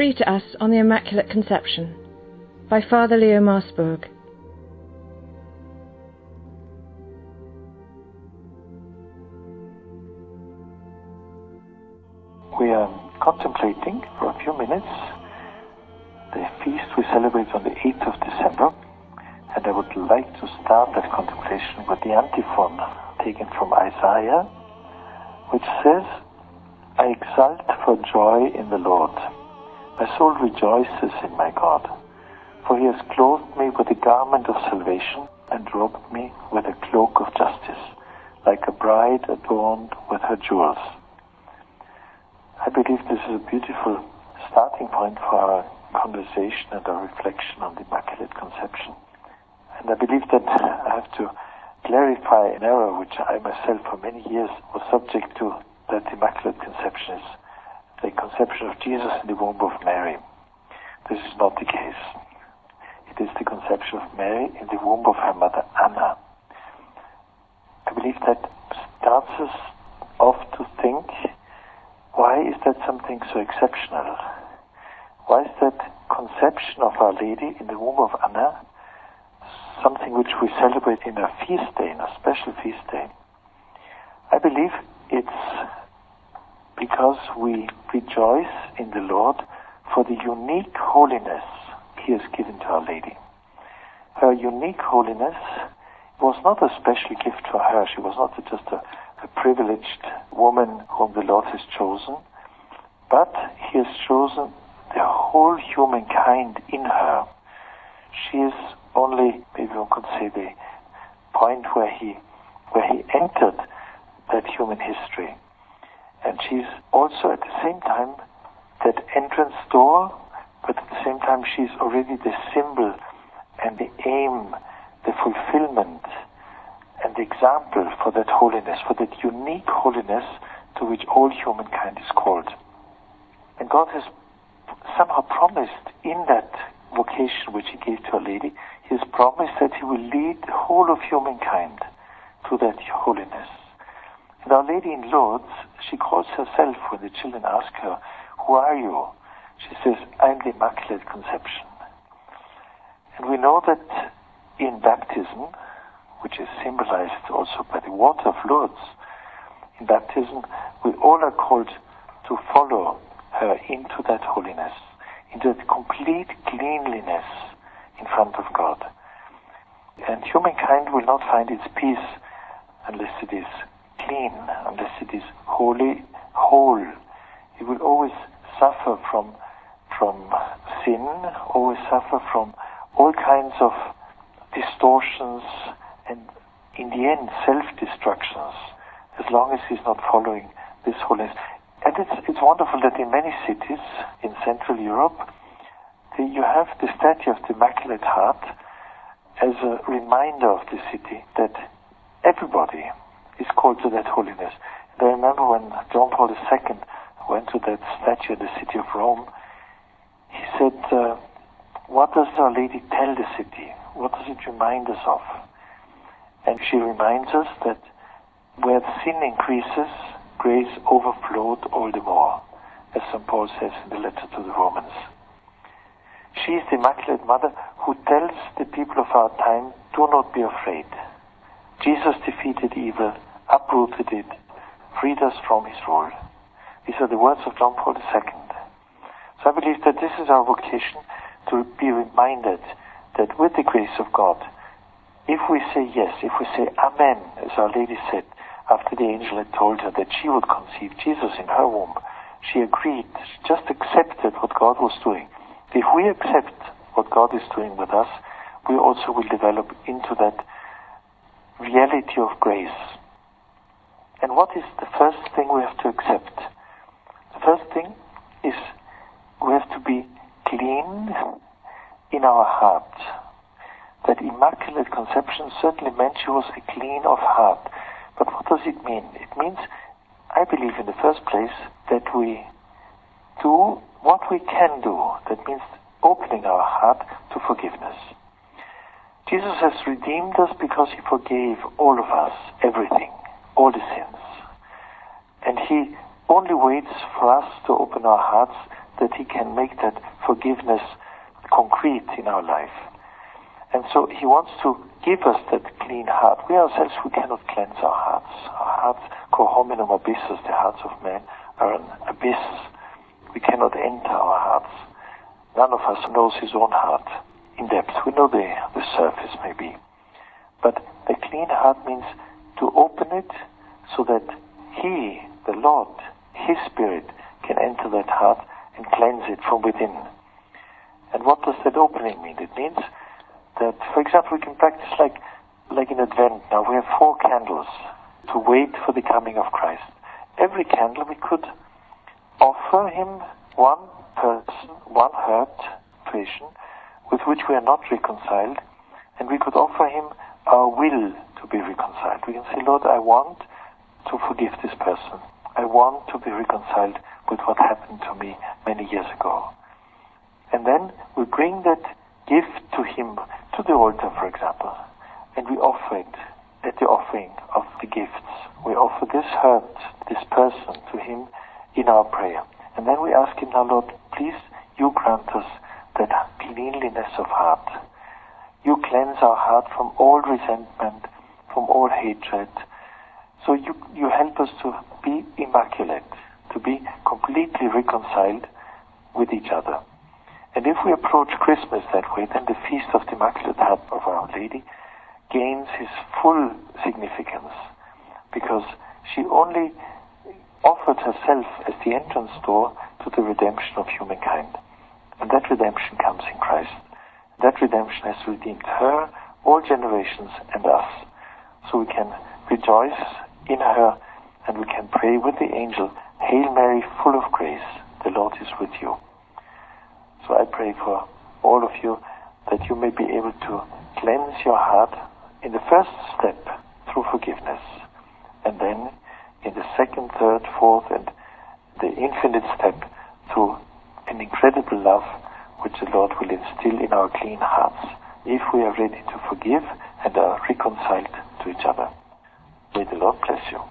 free to us on the Immaculate Conception by Father Leo Maasburg. We are contemplating for a few minutes the feast we celebrate on the 8th of December, and I would like to start that contemplation with the antiphon taken from Isaiah, which says, I exult for joy in the Lord. My soul rejoices in my God, for he has clothed me with a garment of salvation and robed me with a cloak of justice, like a bride adorned with her jewels. I believe this is a beautiful starting point for our conversation and our reflection on the Immaculate Conception. And I believe that I have to clarify an error which I myself for many years was subject to that the Immaculate Conception is the conception of Jesus in the womb of Mary. This is not the case. It is the conception of Mary in the womb of her mother Anna. I believe that starts us off to think why is that something so exceptional? Why is that conception of Our Lady in the womb of Anna something which we celebrate in a feast day, in a special feast day? I believe it's because we rejoice in the Lord for the unique holiness He has given to Our Lady. Her unique holiness was not a special gift for her. She was not just a, a privileged woman whom the Lord has chosen, but He has chosen the whole humankind in her. She is only, maybe one could say, the point where He where He entered that human history. She's also at the same time that entrance door, but at the same time she's already the symbol and the aim, the fulfillment and the example for that holiness, for that unique holiness to which all humankind is called. And God has somehow promised in that vocation which He gave to Our Lady, He has promised that He will lead the whole of humankind to that holiness. And Our Lady in Lourdes, she calls herself, when the children ask her, Who are you? She says, I'm the Immaculate Conception. And we know that in baptism, which is symbolized also by the water of Lourdes, in baptism, we all are called to follow her into that holiness, into that complete cleanliness in front of God. And humankind will not find its peace unless it is clean, unless it is holy, whole. It will always suffer from from sin, always suffer from all kinds of distortions and in the end self-destructions as long as he's not following this holiness. And it's, it's wonderful that in many cities in Central Europe, the, you have the statue of the Immaculate Heart as a reminder of the city that everybody is called to that holiness. And I remember when John Paul II went to that statue in the city of Rome, he said, uh, what does Our Lady tell the city? What does it remind us of? And she reminds us that where sin increases, grace overflowed all the more, as St. Paul says in the letter to the Romans. She is the Immaculate Mother who tells the people of our time, do not be afraid. Jesus defeated evil, uprooted it, freed us from his rule. These are the words of John Paul II. So I believe that this is our vocation to be reminded that with the grace of God, if we say yes, if we say Amen, as Our Lady said, after the angel had told her that she would conceive Jesus in her womb, she agreed, she just accepted what God was doing. If we accept what God is doing with us, we also will develop into that reality of grace. And what is the first thing we have to accept? The first thing is we have to be clean in our heart. That Immaculate Conception certainly meant she was a clean of heart. But what does it mean? It means, I believe in the first place, that we do what we can do. That means opening our heart to forgiveness. Jesus has redeemed us because he forgave all of us everything, all the sins. And he only waits for us to open our hearts that He can make that forgiveness concrete in our life. And so He wants to give us that clean heart. We ourselves, we cannot cleanse our hearts. Our hearts, cor hominum abyssus, the hearts of men, are an abyss. We cannot enter our hearts. None of us knows his own heart in depth. We know the, the surface, maybe. But a clean heart means to open it so that He, the Lord, His Spirit, can enter that heart and cleanse it from within. And what does that opening mean? It means that, for example, we can practice like, like in Advent. Now we have four candles to wait for the coming of Christ. Every candle we could offer Him one person, one hurt situation with which we are not reconciled, and we could offer Him our will to be reconciled. We can say, Lord, I want to forgive this person. I want to be reconciled with what happened to me many years ago. And then we bring that gift to Him, to the altar, for example, and we offer it at the offering of the gifts. We offer this hurt, this person to Him in our prayer. And then we ask Him now, Lord, please, you grant us that cleanliness of heart. You cleanse our heart from all resentment, from all hatred. So you, you help us to be immaculate, to be completely reconciled with each other. And if we approach Christmas that way, then the Feast of the Immaculate Heart of Our Lady gains his full significance because she only offered herself as the entrance door to the redemption of humankind. And that redemption comes in Christ. That redemption has redeemed her, all generations, and us. So we can rejoice in her and we can pray with the angel, Hail Mary, full of grace, the Lord is with you. So I pray for all of you that you may be able to cleanse your heart in the first step through forgiveness, and then in the second, third, fourth, and the infinite step through an incredible love which the Lord will instill in our clean hearts if we are ready to forgive and are reconciled to each other. May